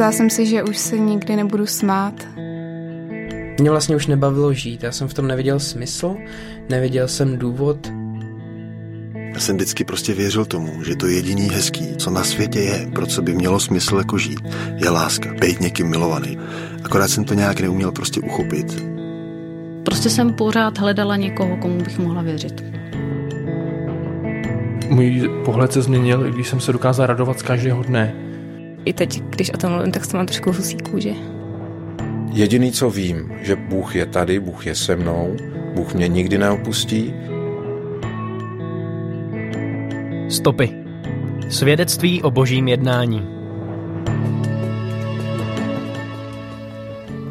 Myslela jsem si, že už se nikdy nebudu smát. Mě vlastně už nebavilo žít, já jsem v tom neviděl smysl, neviděl jsem důvod. Já jsem vždycky prostě věřil tomu, že to jediný hezký, co na světě je, pro co by mělo smysl jako žít, je láska, být někým milovaný. Akorát jsem to nějak neuměl prostě uchopit. Prostě jsem pořád hledala někoho, komu bych mohla věřit. Můj pohled se změnil, i když jsem se dokázal radovat z každého dne. I teď, když o tom mluvím, tak se mám trošku husí kůže. Jediný, co vím, že Bůh je tady, Bůh je se mnou, Bůh mě nikdy neopustí. Stopy. Svědectví o božím jednání.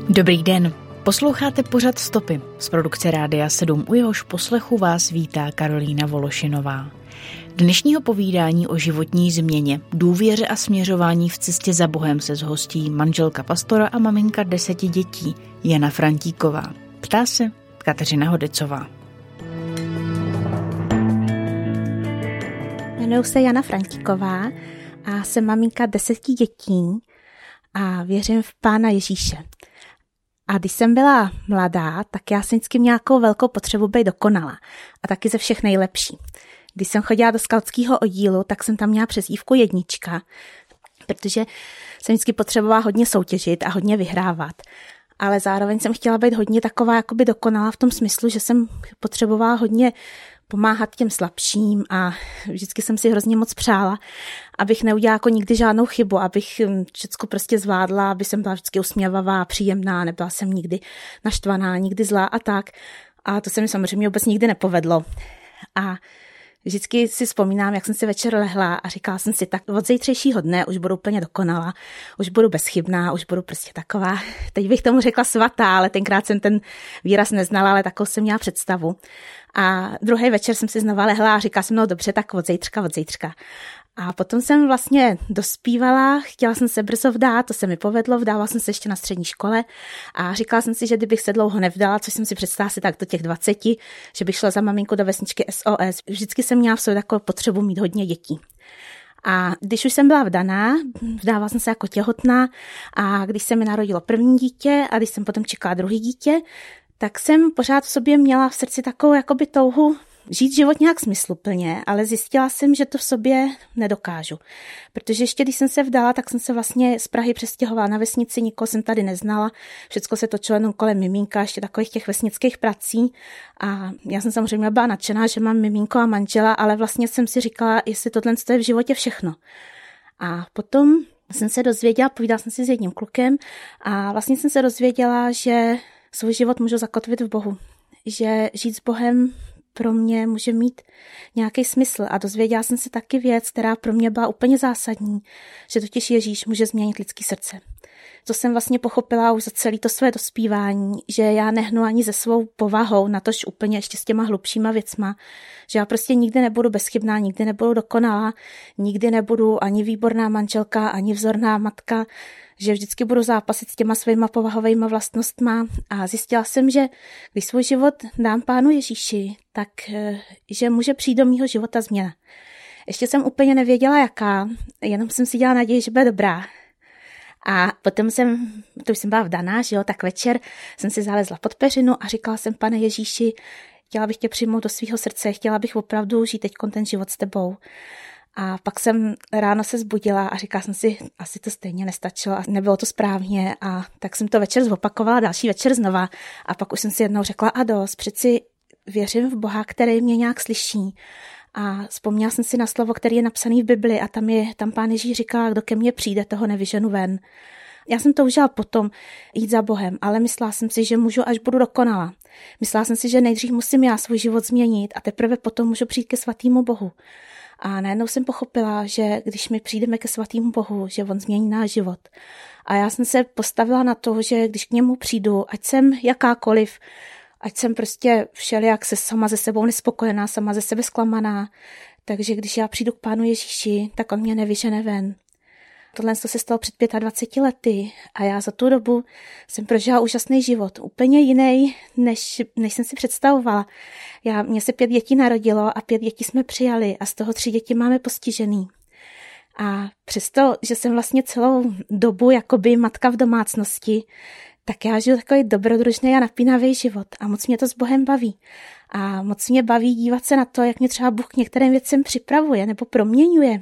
Dobrý den. Posloucháte pořad Stopy z produkce Rádia 7, u jehož poslechu vás vítá Karolína Vološinová. Dnešního povídání o životní změně, důvěře a směřování v cestě za Bohem se zhostí manželka pastora a maminka deseti dětí Jana Frantíková. Ptá se Kateřina Hodecová. Jmenuji se Jana Frantíková a jsem maminka deseti dětí a věřím v Pána Ježíše. A když jsem byla mladá, tak já jsem vždycky měla nějakou velkou potřebu být dokonala a taky ze všech nejlepší. Když jsem chodila do skautského oddílu, tak jsem tam měla přezdívku jednička, protože jsem vždycky potřebovala hodně soutěžit a hodně vyhrávat. Ale zároveň jsem chtěla být hodně taková jakoby dokonalá v tom smyslu, že jsem potřebovala hodně pomáhat těm slabším a vždycky jsem si hrozně moc přála, abych neudělala jako nikdy žádnou chybu, abych hm, všechno prostě zvládla, aby jsem byla vždycky usměvavá, příjemná, nebyla jsem nikdy naštvaná, nikdy zlá a tak. A to se mi samozřejmě vůbec nikdy nepovedlo. A Vždycky si vzpomínám, jak jsem si večer lehla a říkala jsem si, tak od zítřejšího dne už budu úplně dokonala, už budu bezchybná, už budu prostě taková, teď bych tomu řekla svatá, ale tenkrát jsem ten výraz neznala, ale takovou jsem měla představu. A druhý večer jsem si znova lehla a říkala jsem, no dobře, tak od zítřka, od zítřka. A potom jsem vlastně dospívala, chtěla jsem se brzo vdát, to se mi povedlo, vdávala jsem se ještě na střední škole a říkala jsem si, že kdybych se dlouho nevdala, což jsem si představila si tak do těch 20, že bych šla za maminku do vesničky SOS. Vždycky jsem měla v sobě takovou potřebu mít hodně dětí. A když už jsem byla vdaná, vdávala jsem se jako těhotná a když se mi narodilo první dítě a když jsem potom čekala druhý dítě, tak jsem pořád v sobě měla v srdci takovou jakoby touhu žít život nějak smysluplně, ale zjistila jsem, že to v sobě nedokážu. Protože ještě když jsem se vdala, tak jsem se vlastně z Prahy přestěhovala na vesnici, nikoho jsem tady neznala, všechno se točilo jenom kolem miminka, ještě takových těch vesnických prací. A já jsem samozřejmě byla nadšená, že mám miminko a manžela, ale vlastně jsem si říkala, jestli tohle je v životě všechno. A potom jsem se dozvěděla, povídala jsem si s jedním klukem a vlastně jsem se dozvěděla, že svůj život můžu zakotvit v Bohu. Že žít s Bohem pro mě může mít nějaký smysl. A dozvěděla jsem se taky věc, která pro mě byla úplně zásadní, že totiž Ježíš může změnit lidský srdce. To jsem vlastně pochopila už za celé to své dospívání, že já nehnu ani ze svou povahou, na tož úplně ještě s těma hlubšíma věcma, že já prostě nikdy nebudu bezchybná, nikdy nebudu dokonalá, nikdy nebudu ani výborná manželka, ani vzorná matka, že vždycky budu zápasit s těma svýma povahovými vlastnostma a zjistila jsem, že když svůj život dám pánu Ježíši, tak eh, že může přijít do mýho života změna. Ještě jsem úplně nevěděla, jaká, jenom jsem si dělala naději, že bude dobrá. A potom jsem, to už jsem byla vdaná, že jo, tak večer jsem si zalezla pod peřinu a říkala jsem, pane Ježíši, chtěla bych tě přijmout do svého srdce, chtěla bych opravdu žít teď ten život s tebou. A pak jsem ráno se zbudila a říkala jsem si, asi to stejně nestačilo a nebylo to správně. A tak jsem to večer zopakovala, další večer znova. A pak už jsem si jednou řekla, a dost, přeci věřím v Boha, který mě nějak slyší. A vzpomněla jsem si na slovo, který je napsaný v Bibli a tam, je, tam pán Ježíš říká, kdo ke mně přijde, toho nevyženu ven. Já jsem to užila potom jít za Bohem, ale myslela jsem si, že můžu, až budu dokonala. Myslela jsem si, že nejdřív musím já svůj život změnit a teprve potom můžu přijít ke svatýmu Bohu. A najednou jsem pochopila, že když my přijdeme ke svatýmu Bohu, že on změní náš život. A já jsem se postavila na to, že když k němu přijdu, ať jsem jakákoliv, ať jsem prostě všelijak se sama ze sebou nespokojená, sama ze sebe zklamaná, takže když já přijdu k Pánu Ježíši, tak on mě nevyžene ven. Tohle se stalo před 25 lety a já za tu dobu jsem prožila úžasný život, úplně jiný, než, než jsem si představovala. Já, mě se pět dětí narodilo a pět dětí jsme přijali a z toho tři děti máme postižený. A přesto, že jsem vlastně celou dobu jakoby matka v domácnosti, tak já žiju takový dobrodružný a napínavý život a moc mě to s Bohem baví. A moc mě baví dívat se na to, jak mě třeba Bůh k některým věcem připravuje nebo proměňuje.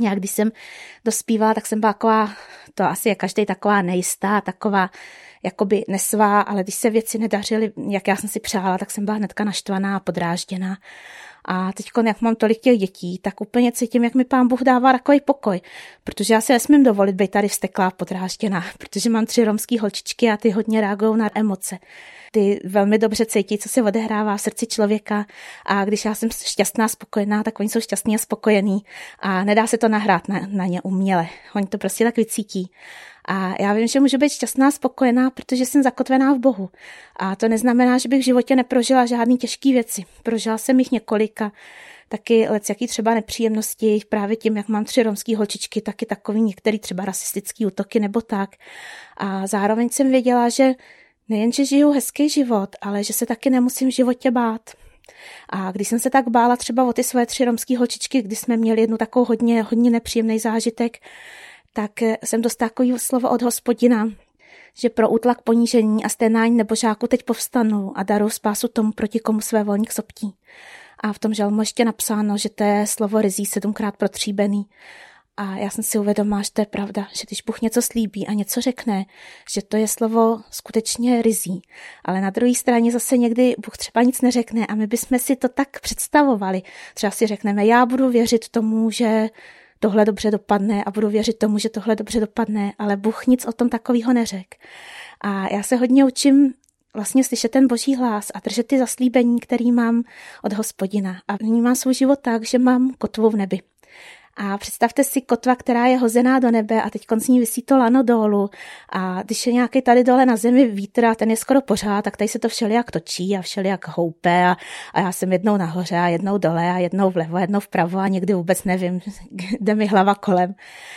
Já když jsem dospívala, tak jsem byla taková, to asi je každý taková nejistá, taková jakoby nesvá, ale když se věci nedařily, jak já jsem si přála, tak jsem byla hnedka naštvaná a podrážděná. A teď, jak mám tolik těch dětí, tak úplně cítím, jak mi pán Bůh dává takový pokoj, protože já si nesmím dovolit být tady vsteklá podrážděná, protože mám tři romské holčičky a ty hodně reagují na emoce. Ty velmi dobře cítí, co se odehrává v srdci člověka a když já jsem šťastná, spokojená, tak oni jsou šťastní a spokojení a nedá se to nahrát na, na ně uměle. Oni to prostě tak vycítí. A já vím, že můžu být šťastná, spokojená, protože jsem zakotvená v Bohu. A to neznamená, že bych v životě neprožila žádné těžké věci. Prožila jsem jich několika, taky jaký třeba nepříjemnosti, právě tím, jak mám tři romské holčičky, taky takový některý třeba rasistický útoky nebo tak. A zároveň jsem věděla, že nejen, že žiju hezký život, ale že se taky nemusím v životě bát. A když jsem se tak bála třeba o ty své tři romské holčičky, kdy jsme měli jednu takovou hodně, hodně nepříjemný zážitek, tak jsem dostala takový slovo od hospodina, že pro útlak ponížení a sténání nebožáku teď povstanu a daru spásu tomu, proti komu své volník soptí. A v tom žalmu ještě napsáno, že to je slovo rizí sedmkrát protříbený. A já jsem si uvědomila, že to je pravda, že když Bůh něco slíbí a něco řekne, že to je slovo skutečně rizí. Ale na druhé straně zase někdy Bůh třeba nic neřekne a my bychom si to tak představovali. Třeba si řekneme, já budu věřit tomu, že tohle dobře dopadne a budu věřit tomu, že tohle dobře dopadne, ale Bůh nic o tom takového neřek. A já se hodně učím vlastně slyšet ten boží hlas a držet ty zaslíbení, který mám od hospodina. A vnímám svůj život tak, že mám kotvu v nebi. A představte si kotva, která je hozená do nebe a teď z ní vysí to lano dolů. A když je nějaký tady dole na zemi vítr a ten je skoro pořád, tak tady se to všelijak točí a všelijak houpe a, a já jsem jednou nahoře a jednou dole a jednou vlevo, jednou vpravo a někdy vůbec nevím, kde mi hlava kolem.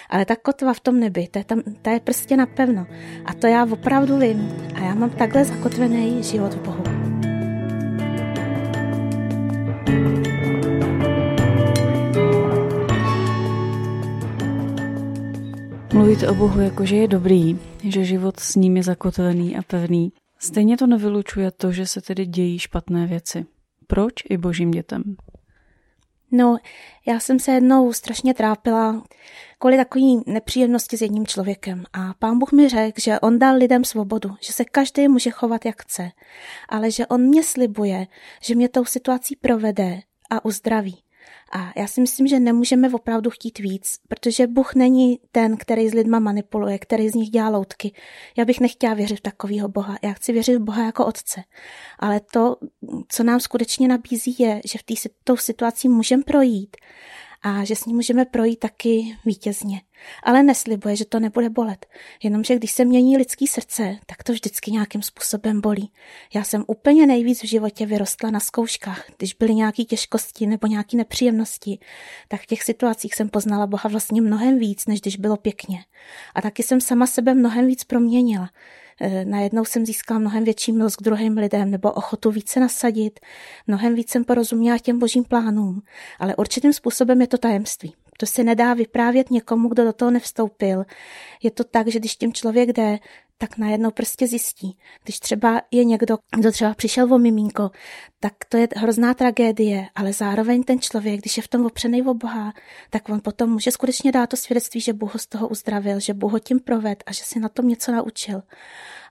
Ale ta kotva v tom nebi, ta je, tam, ta je prostě napevno. A to já opravdu vím. A já mám takhle zakotvený život v Bohu. Mluvíte o Bohu jako, že je dobrý, že život s ním je zakotvený a pevný. Stejně to nevylučuje to, že se tedy dějí špatné věci. Proč i božím dětem? No, já jsem se jednou strašně trápila kvůli takové nepříjemnosti s jedním člověkem a pán Bůh mi řekl, že on dal lidem svobodu, že se každý může chovat jak chce, ale že on mě slibuje, že mě tou situací provede a uzdraví. A já si myslím, že nemůžeme opravdu chtít víc, protože Bůh není ten, který s lidma manipuluje, který z nich dělá loutky. Já bych nechtěla věřit v takového Boha. Já chci věřit v Boha jako Otce. Ale to, co nám skutečně nabízí, je, že v té situaci můžeme projít a že s ním můžeme projít taky vítězně. Ale neslibuje, že to nebude bolet. Jenomže když se mění lidský srdce, tak to vždycky nějakým způsobem bolí. Já jsem úplně nejvíc v životě vyrostla na zkouškách. Když byly nějaké těžkosti nebo nějaké nepříjemnosti, tak v těch situacích jsem poznala Boha vlastně mnohem víc, než když bylo pěkně. A taky jsem sama sebe mnohem víc proměnila. Eh, najednou jsem získala mnohem větší milost k druhým lidem nebo ochotu více nasadit, mnohem víc jsem porozuměla těm božím plánům, ale určitým způsobem je to tajemství. To se nedá vyprávět někomu, kdo do toho nevstoupil. Je to tak, že když tím člověk jde, tak najednou prostě zjistí. Když třeba je někdo, kdo třeba přišel o mimínko, tak to je hrozná tragédie, ale zároveň ten člověk, když je v tom opřený o Boha, tak on potom může skutečně dát to svědectví, že Bůh ho z toho uzdravil, že Bůh ho tím proved a že si na tom něco naučil.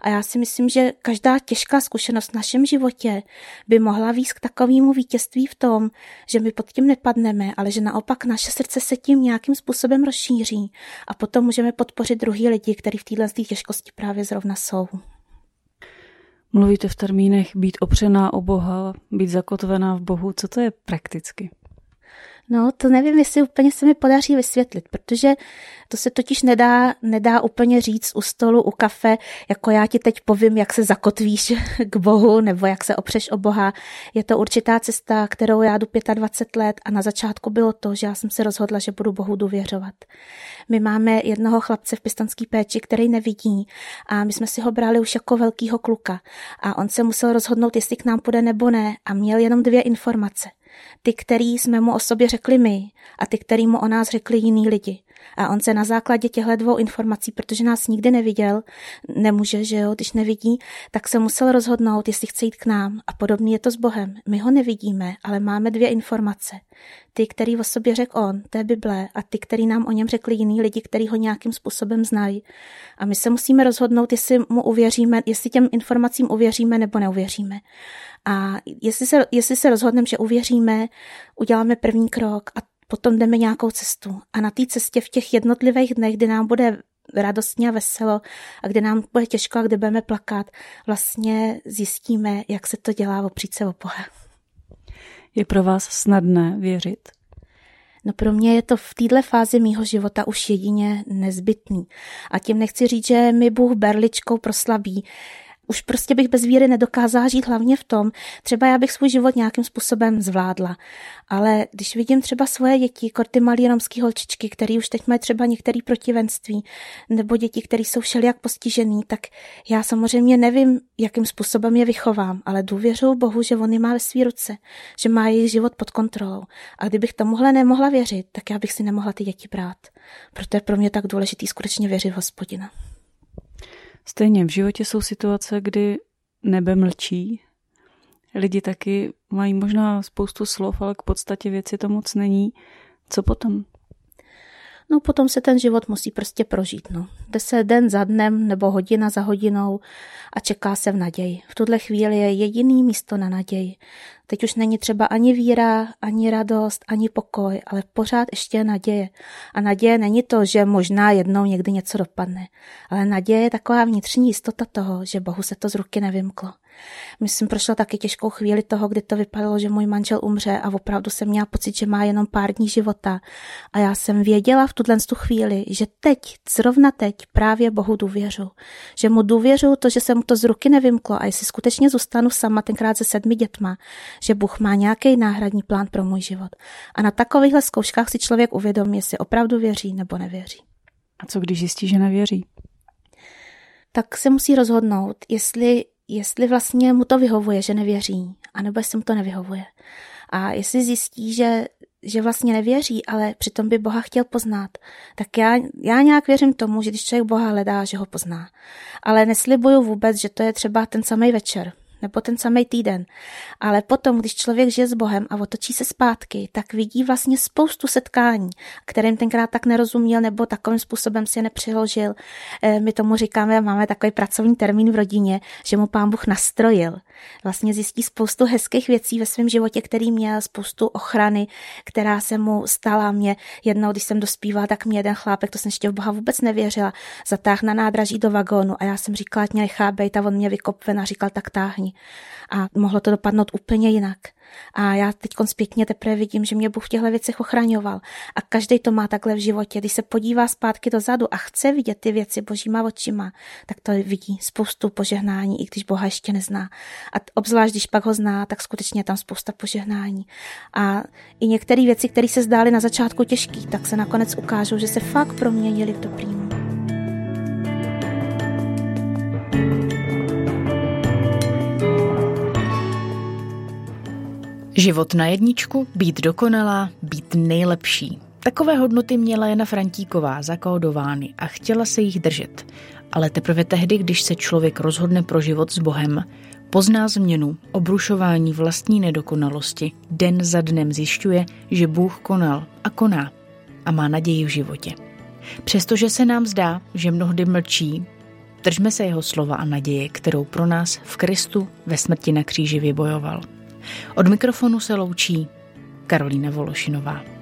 A já si myslím, že každá těžká zkušenost v našem životě by mohla víc k takovému vítězství v tom, že my pod tím nepadneme, ale že naopak naše srdce se tím nějakým způsobem rozšíří a potom můžeme podpořit druhý lidi, kteří v této těžkosti právě zrovna jsou. Mluvíte v termínech být opřená o Boha, být zakotvená v Bohu. Co to je prakticky? No, to nevím, jestli úplně se mi podaří vysvětlit, protože to se totiž nedá, nedá úplně říct u stolu, u kafe, jako já ti teď povím, jak se zakotvíš k Bohu nebo jak se opřeš o Boha. Je to určitá cesta, kterou já jdu 25 let a na začátku bylo to, že já jsem se rozhodla, že budu Bohu důvěřovat. My máme jednoho chlapce v pistonský péči, který nevidí a my jsme si ho brali už jako velkýho kluka a on se musel rozhodnout, jestli k nám půjde nebo ne a měl jenom dvě informace – Ty, který jsme mu o sobě řekli my a ty, který mu o nás řekli jiní lidi. A on se na základě těchto dvou informací, protože nás nikdy neviděl, nemůže, že jo, když nevidí, tak se musel rozhodnout, jestli chce jít k nám. A podobně je to s Bohem. My ho nevidíme, ale máme dvě informace. Ty, který o sobě řekl on, to je Bible, a ty, který nám o něm řekli jiní lidi, který ho nějakým způsobem znají. A my se musíme rozhodnout, jestli mu uvěříme, jestli těm informacím uvěříme nebo neuvěříme. A jestli se, jestli se rozhodneme, že uvěříme, uděláme první krok a potom jdeme nějakou cestu. A na té cestě v těch jednotlivých dnech, kdy nám bude radostně a veselo a kde nám bude těžko a kde budeme plakat, vlastně zjistíme, jak se to dělá opřít se o Boha. Je pro vás snadné věřit? No pro mě je to v této fázi mýho života už jedině nezbytný. A tím nechci říct, že mi Bůh berličkou proslabí už prostě bych bez víry nedokázala žít hlavně v tom, třeba já bych svůj život nějakým způsobem zvládla. Ale když vidím třeba svoje děti, korty malý romský holčičky, který už teď mají třeba některé protivenství, nebo děti, které jsou všelijak postižený, tak já samozřejmě nevím, jakým způsobem je vychovám, ale důvěřuji Bohu, že on je má ve své ruce, že má jejich život pod kontrolou. A kdybych tomuhle nemohla věřit, tak já bych si nemohla ty děti brát. Proto je pro mě tak důležitý skutečně věřit v hospodina. Stejně v životě jsou situace, kdy nebe mlčí. Lidi taky mají možná spoustu slov, ale k podstatě věci to moc není. Co potom? No potom se ten život musí prostě prožít. No. Jde se den za dnem nebo hodina za hodinou a čeká se v naději. V tuhle chvíli je jediný místo na naději. Teď už není třeba ani víra, ani radost, ani pokoj, ale pořád ještě naděje. A naděje není to, že možná jednou někdy něco dopadne, ale naděje je taková vnitřní jistota toho, že Bohu se to z ruky nevymklo. Myslím, prošla taky těžkou chvíli toho, kdy to vypadalo, že můj manžel umře a opravdu jsem měla pocit, že má jenom pár dní života. A já jsem věděla v tuhle tu chvíli, že teď, zrovna teď, právě Bohu důvěřu. Že mu důvěřu to, že se mu to z ruky nevymklo a jestli skutečně zůstanu sama tenkrát se sedmi dětma, že Bůh má nějaký náhradní plán pro můj život. A na takovýchhle zkouškách si člověk uvědomí, jestli opravdu věří nebo nevěří. A co když zjistí, že nevěří? Tak se musí rozhodnout, jestli jestli vlastně mu to vyhovuje, že nevěří, anebo jestli mu to nevyhovuje. A jestli zjistí, že, že vlastně nevěří, ale přitom by Boha chtěl poznat, tak já, já nějak věřím tomu, že když člověk Boha hledá, že ho pozná. Ale neslibuju vůbec, že to je třeba ten samý večer nebo ten samý týden. Ale potom, když člověk žije s Bohem a otočí se zpátky, tak vidí vlastně spoustu setkání, kterým tenkrát tak nerozuměl nebo takovým způsobem si je nepřiložil. Eh, my tomu říkáme, máme takový pracovní termín v rodině, že mu pán Bůh nastrojil. Vlastně zjistí spoustu hezkých věcí ve svém životě, který měl, spoustu ochrany, která se mu stala. Mě jednou, když jsem dospívala, tak mě jeden chlápek, to jsem ještě v Boha vůbec nevěřila, zatáhl na nádraží do vagónu a já jsem říkala, ať mě nechá bejt a on mě vykopve a říkal, tak táhni a mohlo to dopadnout úplně jinak. A já teď zpětně teprve vidím, že mě Bůh v těchto věcech ochraňoval. A každý to má takhle v životě. Když se podívá zpátky dozadu a chce vidět ty věci božíma očima, tak to vidí spoustu požehnání, i když Boha ještě nezná. A obzvlášť, když pak ho zná, tak skutečně je tam spousta požehnání. A i některé věci, které se zdály na začátku těžké, tak se nakonec ukážou, že se fakt proměnily v dobrým. Život na jedničku, být dokonalá, být nejlepší. Takové hodnoty měla Jana Frantíková zakódovány a chtěla se jich držet. Ale teprve tehdy, když se člověk rozhodne pro život s Bohem, pozná změnu, obrušování vlastní nedokonalosti, den za dnem zjišťuje, že Bůh konal a koná a má naději v životě. Přestože se nám zdá, že mnohdy mlčí, držme se jeho slova a naděje, kterou pro nás v Kristu ve smrti na kříži vybojoval. Od mikrofonu se loučí Karolína Vološinová.